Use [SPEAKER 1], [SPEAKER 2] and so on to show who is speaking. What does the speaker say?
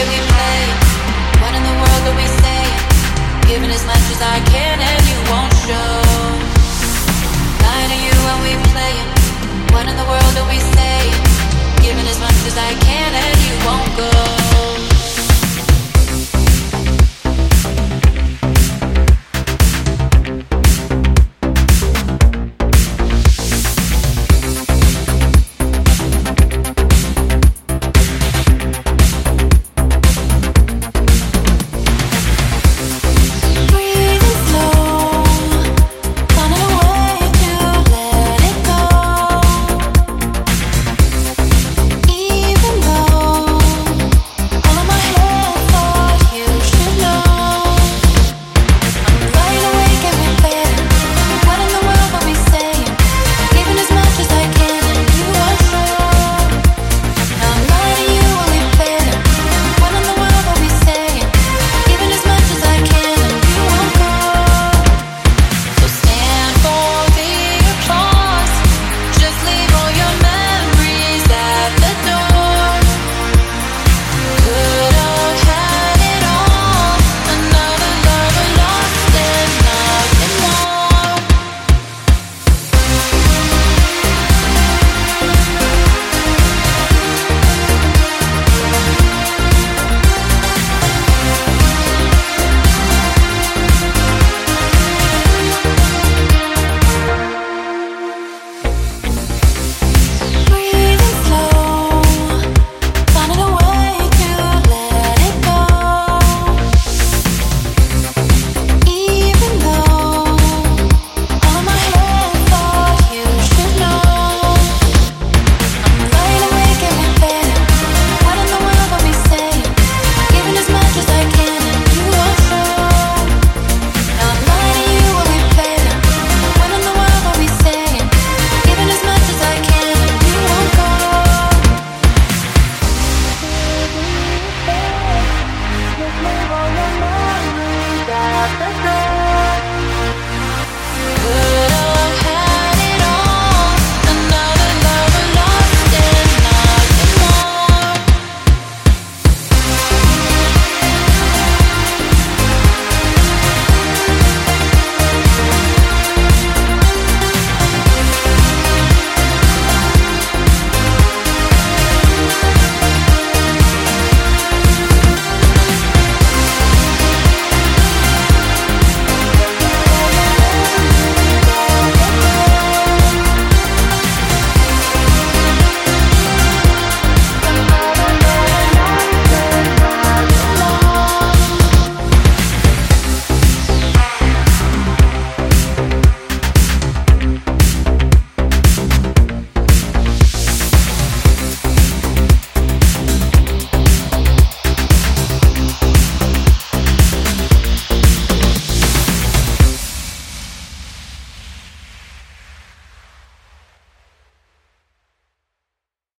[SPEAKER 1] are we playing? What in the world are we saying? Giving as much as I can